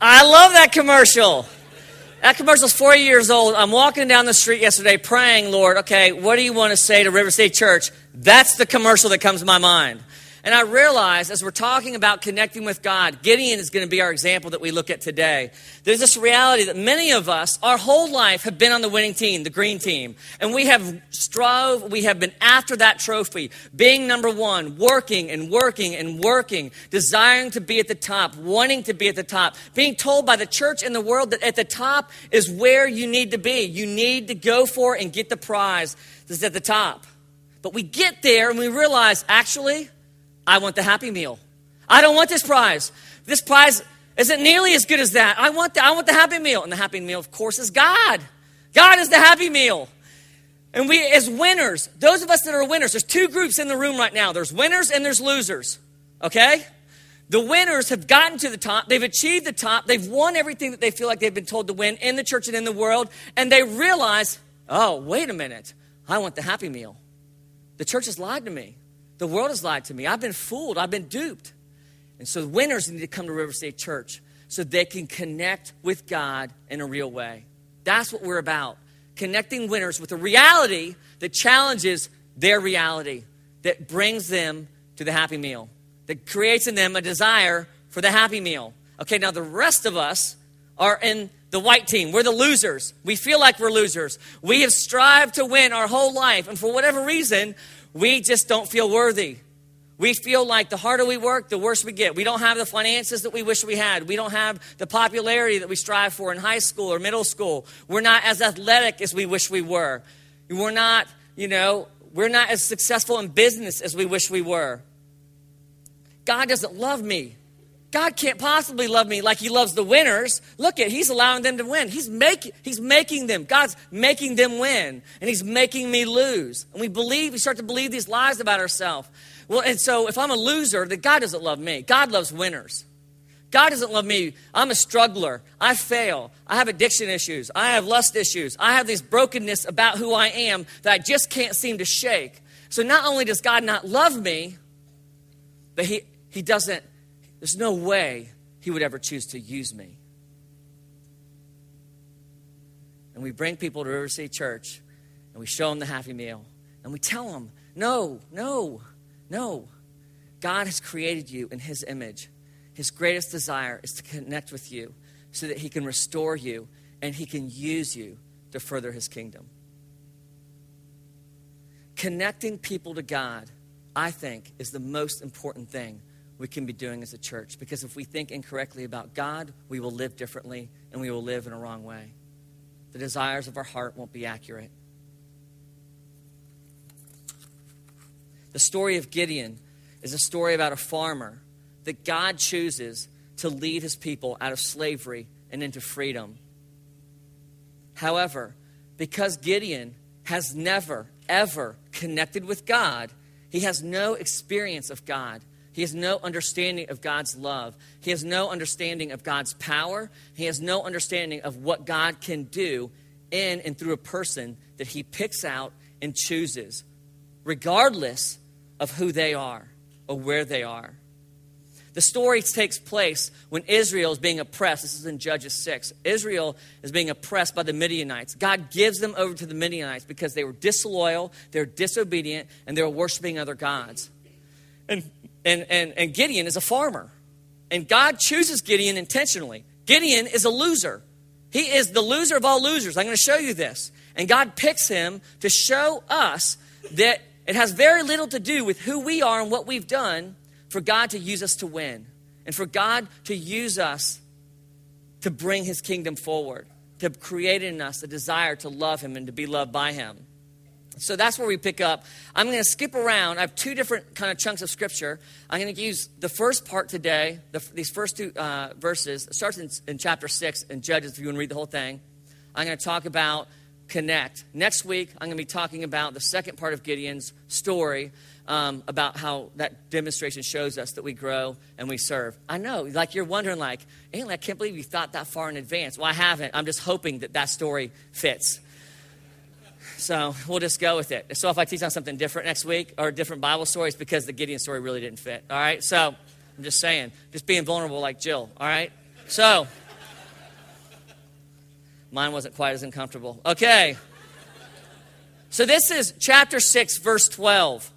I love that commercial. That commercial's four years old. I'm walking down the street yesterday praying, Lord, okay, what do you want to say to River City Church? That's the commercial that comes to my mind. And I realized as we're talking about connecting with God, Gideon is going to be our example that we look at today. There's this reality that many of us, our whole life, have been on the winning team, the green team. And we have strove, we have been after that trophy, being number one, working and working and working, desiring to be at the top, wanting to be at the top, being told by the church and the world that at the top is where you need to be. You need to go for and get the prize that's at the top. But we get there and we realize, actually, I want the Happy Meal. I don't want this prize. This prize isn't nearly as good as that. I want the, I want the Happy Meal. And the Happy Meal, of course, is God. God is the Happy Meal. And we, as winners, those of us that are winners, there's two groups in the room right now there's winners and there's losers. Okay? The winners have gotten to the top, they've achieved the top, they've won everything that they feel like they've been told to win in the church and in the world, and they realize, oh, wait a minute, I want the Happy Meal. The church has lied to me. The world has lied to me. I've been fooled. I've been duped. And so winners need to come to River City Church so they can connect with God in a real way. That's what we're about. Connecting winners with a reality that challenges their reality, that brings them to the happy meal, that creates in them a desire for the happy meal. Okay, now the rest of us are in the white team. We're the losers. We feel like we're losers. We have strived to win our whole life, and for whatever reason, we just don't feel worthy. We feel like the harder we work, the worse we get. We don't have the finances that we wish we had. We don't have the popularity that we strive for in high school or middle school. We're not as athletic as we wish we were. We're not, you know, we're not as successful in business as we wish we were. God doesn't love me. God can't possibly love me like he loves the winners. Look at, he's allowing them to win. He's making, he's making them. God's making them win. And he's making me lose. And we believe, we start to believe these lies about ourselves. Well, and so if I'm a loser, then God doesn't love me. God loves winners. God doesn't love me. I'm a struggler. I fail. I have addiction issues. I have lust issues. I have this brokenness about who I am that I just can't seem to shake. So not only does God not love me, but he, he doesn't there's no way he would ever choose to use me. And we bring people to River City Church and we show them the happy meal and we tell them, no, no, no. God has created you in his image. His greatest desire is to connect with you so that he can restore you and he can use you to further his kingdom. Connecting people to God, I think, is the most important thing we can be doing as a church. Because if we think incorrectly about God, we will live differently and we will live in a wrong way. The desires of our heart won't be accurate. The story of Gideon is a story about a farmer that God chooses to lead his people out of slavery and into freedom. However, because Gideon has never, ever connected with God, he has no experience of God. He has no understanding of God's love. He has no understanding of God's power. He has no understanding of what God can do in and through a person that he picks out and chooses, regardless of who they are or where they are. The story takes place when Israel is being oppressed. This is in Judges 6. Israel is being oppressed by the Midianites. God gives them over to the Midianites because they were disloyal, they were disobedient, and they were worshiping other gods. And and, and, and Gideon is a farmer. And God chooses Gideon intentionally. Gideon is a loser. He is the loser of all losers. I'm going to show you this. And God picks him to show us that it has very little to do with who we are and what we've done for God to use us to win and for God to use us to bring his kingdom forward, to create in us a desire to love him and to be loved by him. So that's where we pick up. I'm going to skip around. I have two different kind of chunks of scripture. I'm going to use the first part today, the, these first two uh, verses. It starts in, in chapter 6 in Judges, if you want to read the whole thing. I'm going to talk about connect. Next week, I'm going to be talking about the second part of Gideon's story um, about how that demonstration shows us that we grow and we serve. I know, like you're wondering, like, Antley, I can't believe you thought that far in advance. Well, I haven't. I'm just hoping that that story fits. So we'll just go with it. So if I teach on something different next week or a different Bible story, it's because the Gideon story really didn't fit. All right? So I'm just saying, just being vulnerable like Jill. All right? So Mine wasn't quite as uncomfortable. Okay. So this is chapter 6, verse 12.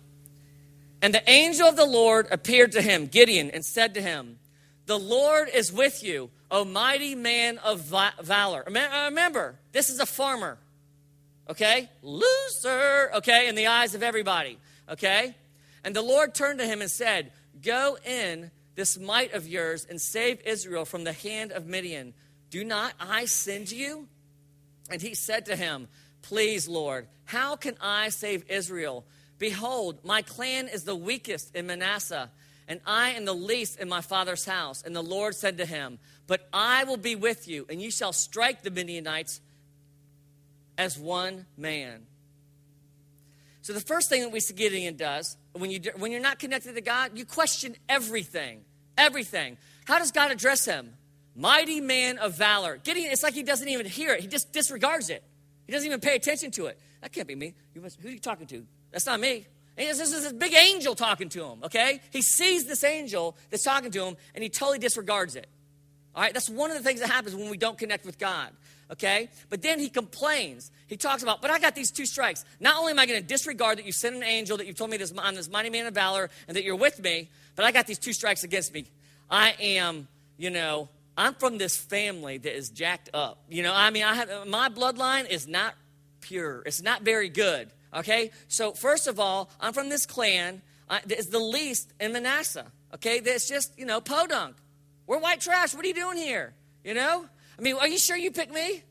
And the angel of the Lord appeared to him, Gideon, and said to him, The Lord is with you, O mighty man of valor. Uh, remember, this is a farmer, okay? Loser, okay, in the eyes of everybody, okay? And the Lord turned to him and said, Go in this might of yours and save Israel from the hand of Midian. Do not I send you? And he said to him, Please, Lord, how can I save Israel? Behold, my clan is the weakest in Manasseh, and I am the least in my father's house. And the Lord said to him, But I will be with you, and you shall strike the Midianites as one man. So the first thing that we see Gideon does when you when you're not connected to God, you question everything, everything. How does God address him? Mighty man of valor. Gideon, it's like he doesn't even hear it. He just disregards it. He doesn't even pay attention to it. That can't be me. Must, who are you talking to? That's not me. This is this big angel talking to him, okay? He sees this angel that's talking to him and he totally disregards it. All right, that's one of the things that happens when we don't connect with God okay? But then he complains. He talks about, but I got these two strikes. Not only am I going to disregard that you sent an angel, that you've told me this, I'm this mighty man of valor, and that you're with me, but I got these two strikes against me. I am, you know, I'm from this family that is jacked up. You know, I mean, I have, my bloodline is not pure. It's not very good, okay? So first of all, I'm from this clan that is the least in Manasseh, okay? That's just, you know, podunk. We're white trash. What are you doing here? You know? I mean, are you sure you picked me?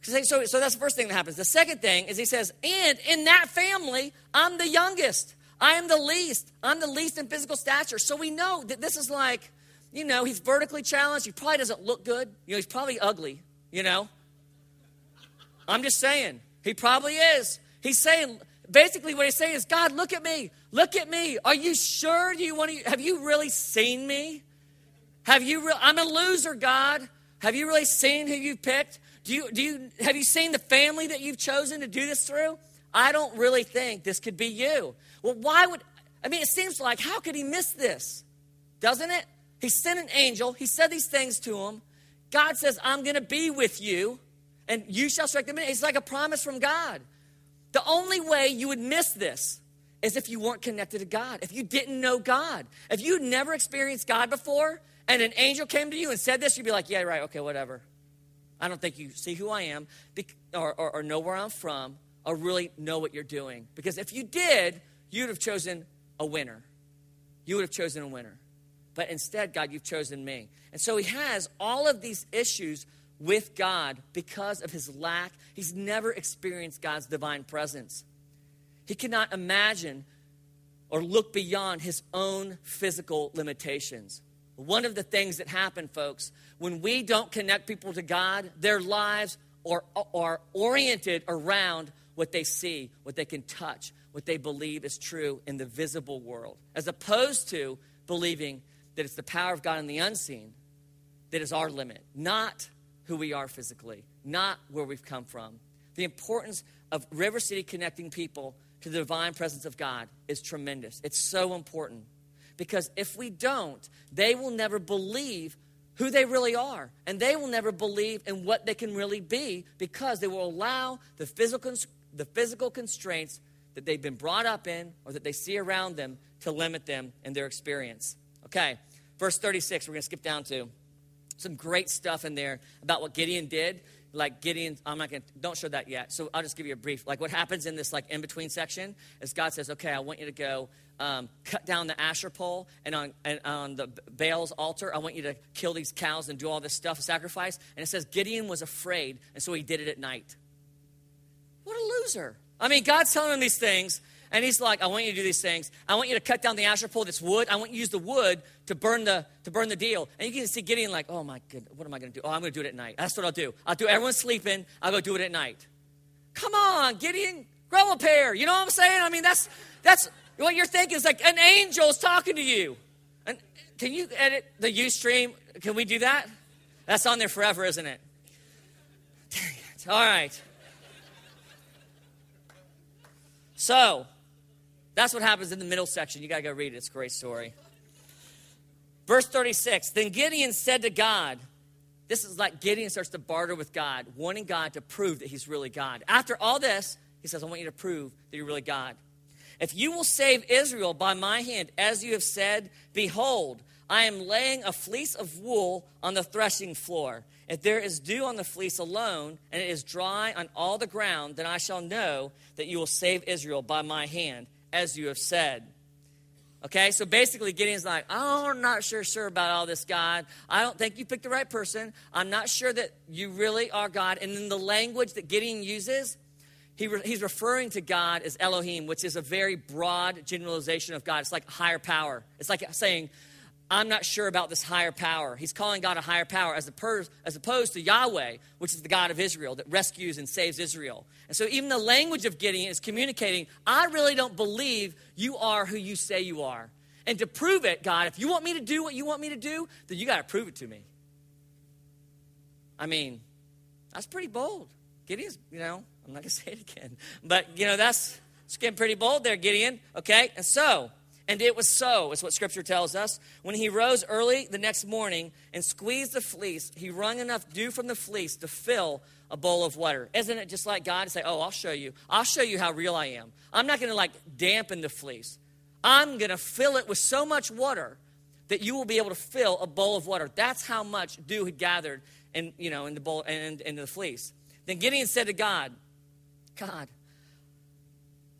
So, so that's the first thing that happens. The second thing is he says, and in that family, I'm the youngest. I am the least. I'm the least in physical stature. So we know that this is like, you know, he's vertically challenged. He probably doesn't look good. You know, he's probably ugly, you know. I'm just saying. He probably is. He's saying, basically what he's saying is, God, look at me. Look at me. Are you sure you want to, have you really seen me? Have you, re- I'm a loser, God. Have you really seen who you've picked? Do you, do you, have you seen the family that you've chosen to do this through? I don't really think this could be you. Well, why would, I mean, it seems like, how could he miss this? Doesn't it? He sent an angel, he said these things to him. God says, I'm going to be with you, and you shall strike the minute. It's like a promise from God. The only way you would miss this is if you weren't connected to God, if you didn't know God. If you'd never experienced God before, and an angel came to you and said this, you'd be like, yeah, right, okay, whatever. I don't think you see who I am or, or, or know where I'm from or really know what you're doing. Because if you did, you'd have chosen a winner. You would have chosen a winner. But instead, God, you've chosen me. And so he has all of these issues with God because of his lack. He's never experienced God's divine presence. He cannot imagine or look beyond his own physical limitations. One of the things that happen, folks, when we don't connect people to God, their lives are, are oriented around what they see, what they can touch, what they believe is true in the visible world, as opposed to believing that it's the power of God in the unseen that is our limit, not who we are physically, not where we've come from. The importance of River City connecting people to the divine presence of God is tremendous. It's so important. Because if we don't, they will never believe who they really are. And they will never believe in what they can really be because they will allow the physical, the physical constraints that they've been brought up in or that they see around them to limit them in their experience. Okay, verse 36, we're going to skip down to some great stuff in there about what Gideon did. Like Gideon, I'm not to, don't show that yet. So I'll just give you a brief. Like what happens in this like in between section is God says, okay, I want you to go um, cut down the Asherah pole, and on, and on the Baal's altar, I want you to kill these cows and do all this stuff, sacrifice. And it says Gideon was afraid, and so he did it at night. What a loser. I mean, God's telling him these things, and he's like, I want you to do these things. I want you to cut down the Asherah pole that's wood. I want you to use the wood to burn the, to burn the deal. And you can see Gideon like, oh my goodness, what am I going to do? Oh, I'm going to do it at night. That's what I'll do. I'll do everyone's sleeping. I'll go do it at night. Come on, Gideon, grow a pair. You know what I'm saying? I mean, that's, that's, what you're thinking is like an angel is talking to you. And can you edit the Ustream? Can we do that? That's on there forever, isn't it? Dang it. All right. So, that's what happens in the middle section. You got to go read it. It's a great story. Verse 36 Then Gideon said to God, this is like Gideon starts to barter with God, wanting God to prove that he's really God. After all this, he says, I want you to prove that you're really God. If you will save Israel by my hand, as you have said, behold, I am laying a fleece of wool on the threshing floor. If there is dew on the fleece alone, and it is dry on all the ground, then I shall know that you will save Israel by my hand, as you have said. Okay, so basically Gideon's like, oh, I'm not sure sure about all this, God. I don't think you picked the right person. I'm not sure that you really are God. And then the language that Gideon uses, he re- he's referring to God as Elohim, which is a very broad generalization of God. It's like higher power. It's like saying, I'm not sure about this higher power. He's calling God a higher power as, per, as opposed to Yahweh, which is the God of Israel that rescues and saves Israel. And so even the language of Gideon is communicating, I really don't believe you are who you say you are. And to prove it, God, if you want me to do what you want me to do, then you got to prove it to me. I mean, that's pretty bold. Gideon's, you know, I'm not going to say it again. But, you know, that's, it's getting pretty bold there, Gideon. Okay? And so, and it was so, is what scripture tells us. When he rose early the next morning and squeezed the fleece, he wrung enough dew from the fleece to fill a bowl of water. Isn't it just like God to say, Oh, I'll show you. I'll show you how real I am. I'm not going to like dampen the fleece. I'm going to fill it with so much water that you will be able to fill a bowl of water. That's how much dew had gathered in, you know, in the bowl and in, in the fleece. Then Gideon said to God, God,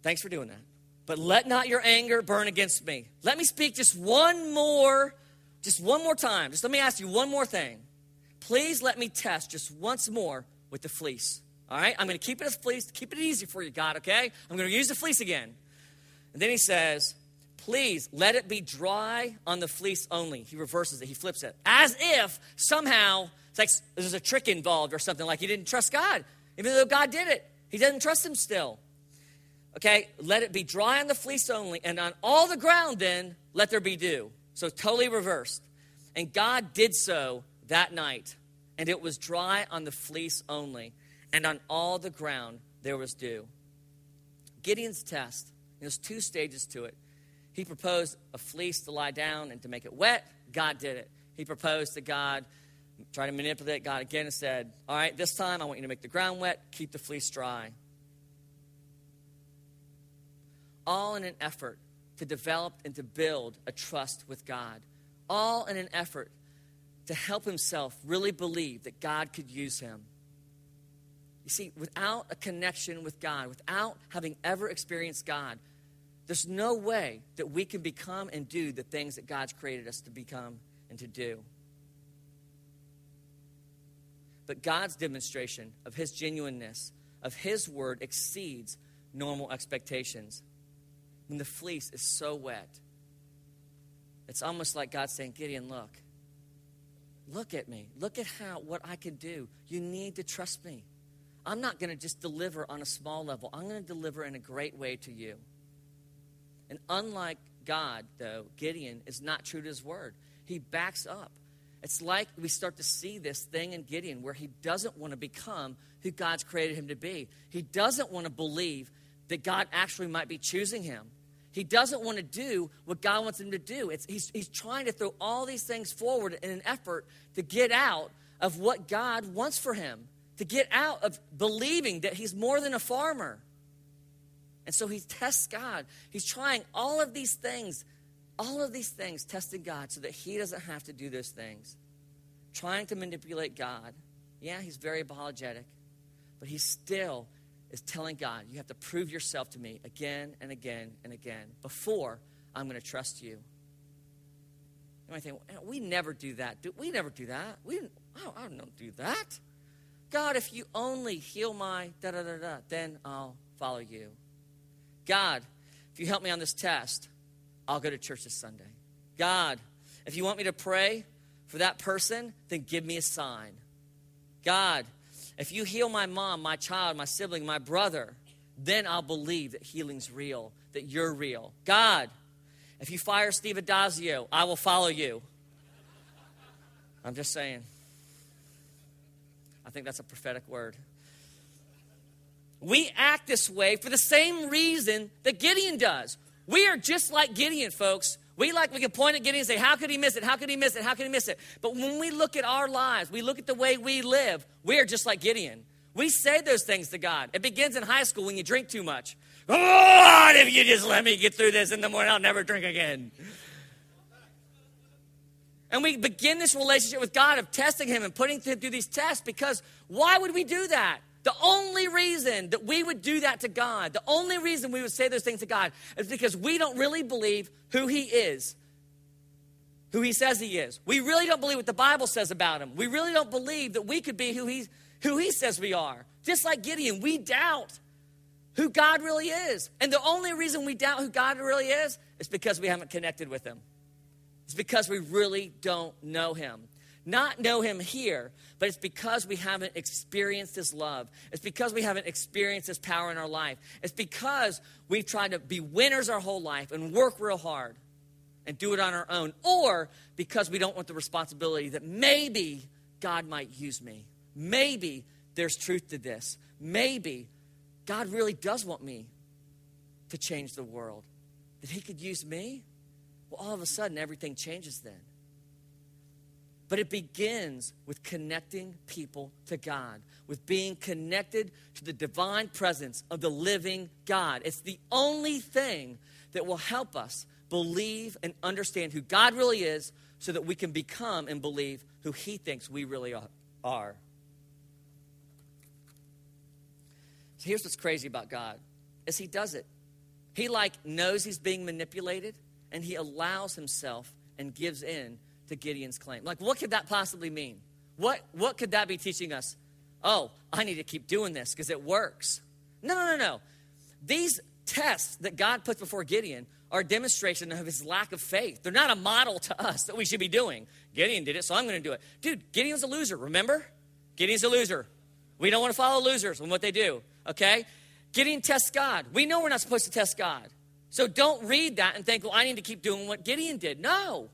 thanks for doing that. But let not your anger burn against me. Let me speak just one more, just one more time. Just let me ask you one more thing. Please let me test just once more with the fleece. All right? I'm going to keep it as fleece, keep it easy for you, God, okay? I'm going to use the fleece again. And then he says, Please let it be dry on the fleece only. He reverses it, he flips it. As if somehow it's like there's a trick involved or something, like he didn't trust God. Even though God did it, he doesn't trust him still. Okay, let it be dry on the fleece only, and on all the ground, then let there be dew. So totally reversed. And God did so that night, and it was dry on the fleece only, and on all the ground there was dew. Gideon's test, there's two stages to it. He proposed a fleece to lie down and to make it wet. God did it. He proposed to God, trying to manipulate God again, and said, All right, this time I want you to make the ground wet, keep the fleece dry all in an effort to develop and to build a trust with God, all in an effort to help himself really believe that God could use him. You see, without a connection with God, without having ever experienced God, there's no way that we can become and do the things that God's created us to become and to do. But God's demonstration of his genuineness, of his word, exceeds normal expectations when the fleece is so wet. It's almost like God saying, Gideon, look. Look at me. Look at how what I can do. You need to trust me. I'm not going to just deliver on a small level. I'm going to deliver in a great way to you. And unlike God, though, Gideon is not true to his word. He backs up. It's like we start to see this thing in Gideon where he doesn't want to become who God's created him to be. He doesn't want to believe that God actually might be choosing him. He doesn't want to do what God wants him to do. It's, he's, he's trying to throw all these things forward in an effort to get out of what God wants for him, to get out of believing that he's more than a farmer. And so he tests God. He's trying all of these things, all of these things, testing God so that he doesn't have to do those things. Trying to manipulate God. Yeah, he's very apologetic, but he's still is telling God, you have to prove yourself to me again and again and again before I'm going to trust you. You might think, we never do that. We never do that. We, I don't do that. God, if you only heal my da da da da, then I'll follow you. God, if you help me on this test, I'll go to church this Sunday. God, if you want me to pray for that person, then give me a sign. God, if you heal my mom, my child, my sibling, my brother, then I'll believe that healing's real, that you're real. God, if you fire Steve Addazio, I will follow you. I'm just saying. I think that's a prophetic word. We act this way for the same reason that Gideon does. We are just like Gideon, folks. We like, we can point at Gideon and say, How could he miss it? How could he miss it? How could he miss it? But when we look at our lives, we look at the way we live, we are just like Gideon. We say those things to God. It begins in high school when you drink too much. Oh, if you just let me get through this in the morning, I'll never drink again. And we begin this relationship with God of testing Him and putting Him through these tests because why would we do that? The only reason that we would do that to God, the only reason we would say those things to God is because we don't really believe who He is, who He says He is. We really don't believe what the Bible says about Him. We really don't believe that we could be who He, who he says we are. Just like Gideon, we doubt who God really is. And the only reason we doubt who God really is is because we haven't connected with Him. It's because we really don't know Him not know him here, but it's because we haven't experienced his love. It's because we haven't experienced his power in our life. It's because we've tried to be winners our whole life and work real hard and do it on our own, or because we don't want the responsibility that maybe God might use me. Maybe there's truth to this. Maybe God really does want me to change the world. That he could use me? Well, all of a sudden, everything changes then. But it begins with connecting people to God, with being connected to the divine presence of the living God. It's the only thing that will help us believe and understand who God really is so that we can become and believe who He thinks we really are. So here's what's crazy about God is He does it. He like knows He's being manipulated and He allows Himself and gives in to Gideon's claim. Like, what could that possibly mean? What, what could that be teaching us? Oh, I need to keep doing this because it works. No, no, no, no. These tests that God puts before Gideon are a demonstration of his lack of faith. They're not a model to us that we should be doing. Gideon did it, so I'm going to do it. Dude, Gideon's a loser, remember? Gideon's a loser. We don't want to follow losers and what they do, okay? Gideon tests God. We know we're not supposed to test God. So don't read that and think, well, I need to keep doing what Gideon did. No.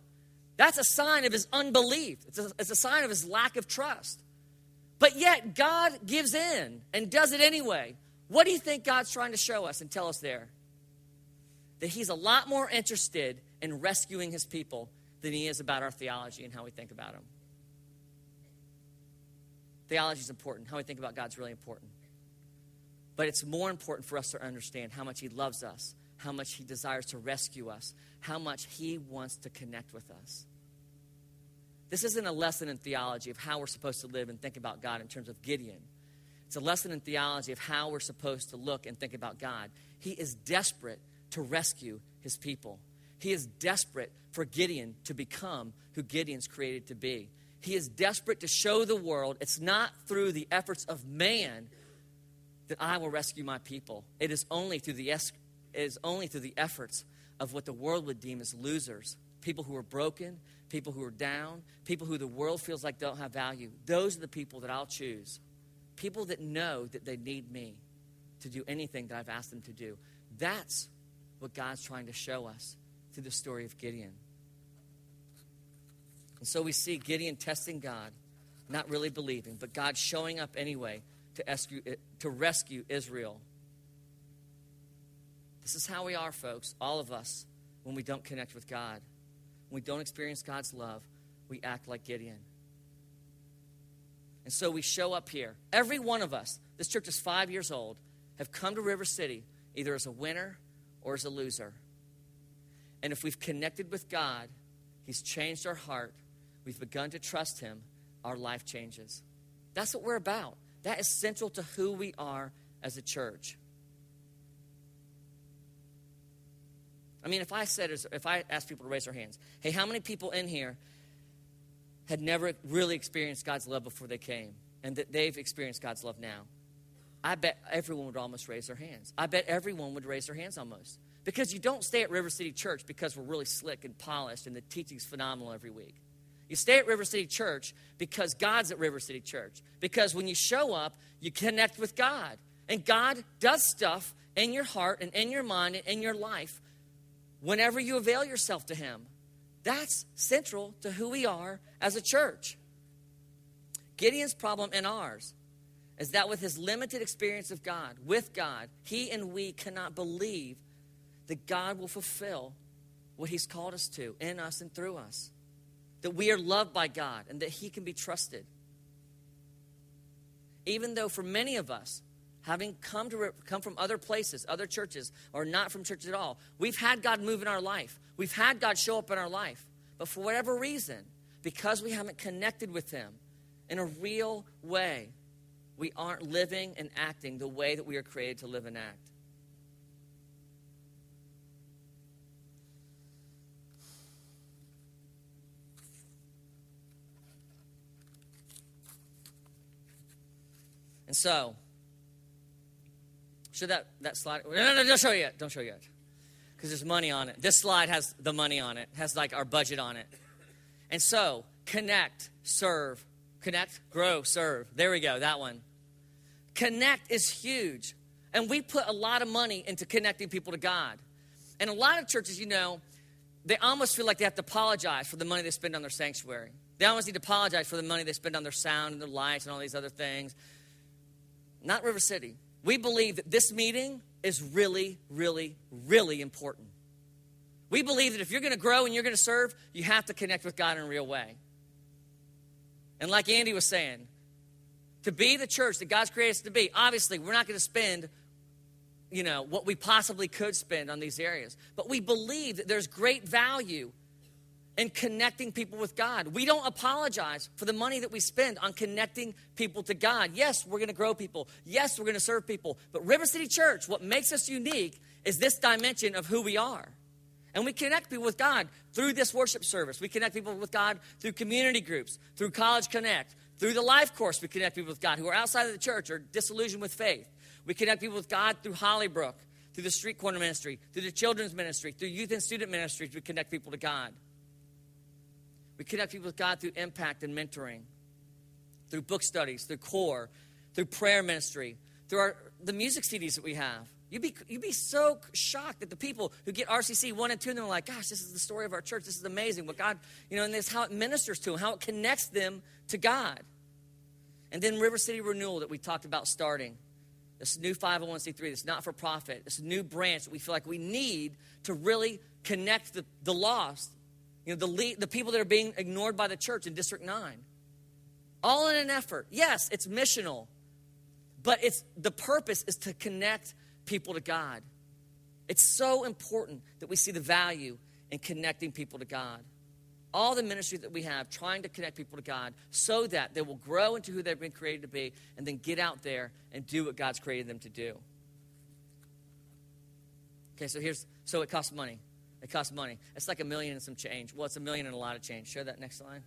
That's a sign of his unbelief, it's a, it's a sign of his lack of trust. But yet, God gives in and does it anyway. What do you think God's trying to show us and tell us there? That He's a lot more interested in rescuing His people than He is about our theology and how we think about Him. Theology is important. How we think about God's really important. But it's more important for us to understand how much He loves us, how much He desires to rescue us, how much He wants to connect with us. This isn't a lesson in theology of how we're supposed to live and think about God in terms of Gideon. It's a lesson in theology of how we're supposed to look and think about God. He is desperate to rescue his people. He is desperate for Gideon to become who Gideon's created to be. He is desperate to show the world it's not through the efforts of man that I will rescue my people. It is only through the, is only through the efforts of what the world would deem as losers, people who are broken, people who are down, people who the world feels like don't have value. Those are the people that I'll choose. People that know that they need me to do anything that I've asked them to do. That's what God's trying to show us through the story of Gideon. And so we see Gideon testing God, not really believing, but God showing up anyway to rescue, eh, to rescue Israel. This is how we are, folks, all of us, when we don't connect with God when we don't experience God's love, we act like Gideon. And so we show up here. Every one of us, this church is five years old, have come to River City either as a winner or as a loser. And if we've connected with God, He's changed our heart, we've begun to trust Him, our life changes. That's what we're about. That is central to who we are as a church. I mean, if I said, if I asked people to raise their hands, hey, how many people in here had never really experienced God's love before they came and that they've experienced God's love now? I bet everyone would almost raise their hands. I bet everyone would raise their hands almost. Because you don't stay at River City Church because we're really slick and polished and the teaching's phenomenal every week. You stay at River City Church because God's at River City Church. Because when you show up, you connect with God. And God does stuff in your heart and in your mind and in your life whenever you avail yourself to Him. That's central to who we are as a church. Gideon's problem and ours is that with his limited experience of God, with God, he and we cannot believe that God will fulfill what He's called us to in us and through us. That we are loved by God and that He can be trusted. Even though for many of us, having come to come from other places, other churches, or not from churches at all, we've had God move in our life. We've had God show up in our life. But for whatever reason, because we haven't connected with Him in a real way, we aren't living and acting the way that we are created to live and act. And so, that, that slide. No, no, no, don't show yet. Don't show yet. Because there's money on it. This slide has the money on it, has like our budget on it. And so, connect, serve, connect, grow, serve. There we go, that one. Connect is huge. And we put a lot of money into connecting people to God. And a lot of churches, you know, they almost feel like they have to apologize for the money they spend on their sanctuary. They almost need to apologize for the money they spend on their sound and their lights and all these other things not River City. We believe that this meeting is really, really, really important. We believe that if you're going to grow and you're going to serve, you have to connect with God in a real way. And like Andy was saying, to be the church that God's created us to be, obviously, we're not going to spend, you know, what we possibly could spend on these areas. But we believe that there's great value and connecting people with God. We don't apologize for the money that we spend on connecting people to God. Yes, we're going to grow people. Yes, we're going to serve people. But River City Church, what makes us unique is this dimension of who we are. And we connect people with God through this worship service. We connect people with God through community groups, through College Connect, through the life course. We connect people with God who are outside of the church or disillusioned with faith. We connect people with God through Hollybrook, through the street corner ministry, through the children's ministry, through youth and student ministries. We connect people to God. We connect people with God through impact and mentoring, through book studies, through core, through prayer ministry, through our, the music CDs that we have. You'd be, you'd be so shocked that the people who get RCC 1 and 2 and they're like, gosh, this is the story of our church. This is amazing. What God, you know, and this how it ministers to them, how it connects them to God. And then River City Renewal that we talked about starting. This new 501c3, this not for profit, this new branch that we feel like we need to really connect the, the lost you know, the, lead, the people that are being ignored by the church in District 9. All in an effort. Yes, it's missional, but it's the purpose is to connect people to God. It's so important that we see the value in connecting people to God. All the ministry that we have, trying to connect people to God so that they will grow into who they've been created to be and then get out there and do what God's created them to do. Okay, so here's so it costs money. It costs money. It's like a million and some change. Well, it's a million and a lot of change. Share that next line.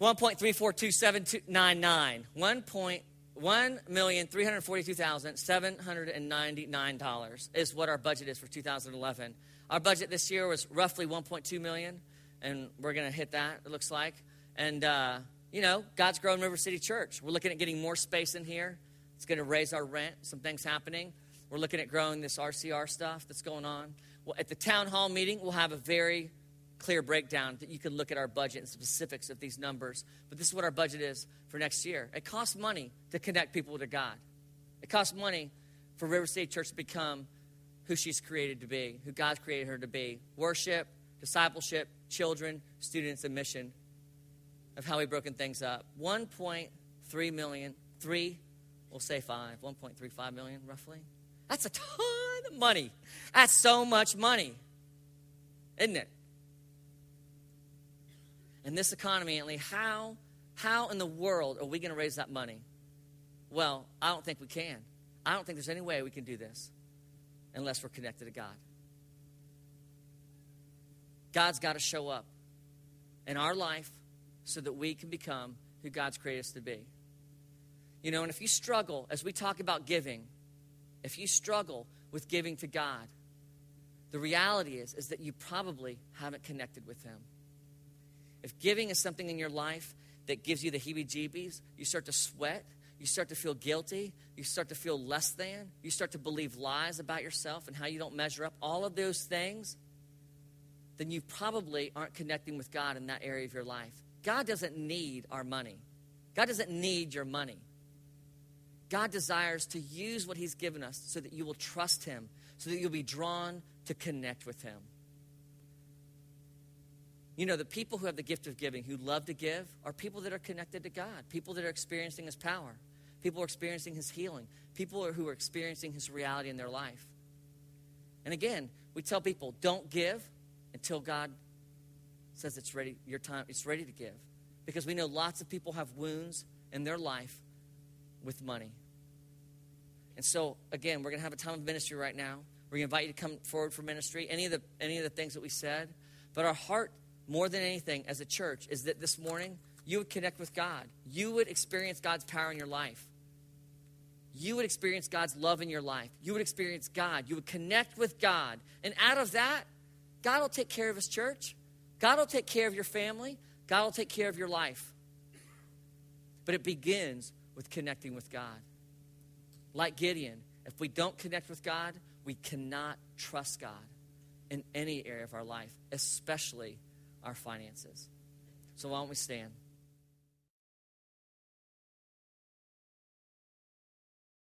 1.3427299. 1,342,799 is what our budget is for 2011. Our budget this year was roughly 1.2 million, and we're going to hit that, it looks like. And, uh, you know, God's growing River City Church. We're looking at getting more space in here. It's going to raise our rent, some things happening. We're looking at growing this RCR stuff that's going on. At the town hall meeting, we'll have a very clear breakdown that you can look at our budget and specifics of these numbers. But this is what our budget is for next year. It costs money to connect people to God. It costs money for River City Church to become who she's created to be, who God's created her to be. Worship, discipleship, children, students, and mission of how we've broken things up. 1.3 million, three, we'll say five, 1.35 million roughly. That's a ton of money. That's so much money, isn't it? In this economy, only how how in the world are we going to raise that money? Well, I don't think we can. I don't think there's any way we can do this unless we're connected to God. God's got to show up in our life so that we can become who God's created us to be. You know, and if you struggle, as we talk about giving, if you struggle with giving to God, the reality is, is that you probably haven't connected with Him. If giving is something in your life that gives you the heebie jeebies, you start to sweat, you start to feel guilty, you start to feel less than, you start to believe lies about yourself and how you don't measure up, all of those things, then you probably aren't connecting with God in that area of your life. God doesn't need our money, God doesn't need your money. God desires to use what He's given us so that you will trust Him, so that you'll be drawn to connect with Him. You know, the people who have the gift of giving, who love to give, are people that are connected to God, people that are experiencing His power, people are experiencing His healing, people who are experiencing His reality in their life. And again, we tell people don't give until God says it's ready, your time, it's ready to give. Because we know lots of people have wounds in their life with money. And so, again, we're going to have a time of ministry right now. We're going to invite you to come forward for ministry. Any of the any of the things that we said, but our heart, more than anything, as a church, is that this morning you would connect with God. You would experience God's power in your life. You would experience God's love in your life. You would experience God. You would connect with God, and out of that, God will take care of His church. God will take care of your family. God will take care of your life. But it begins with connecting with God. Like Gideon, if we don't connect with God, we cannot trust God in any area of our life, especially our finances. So why don't we stand?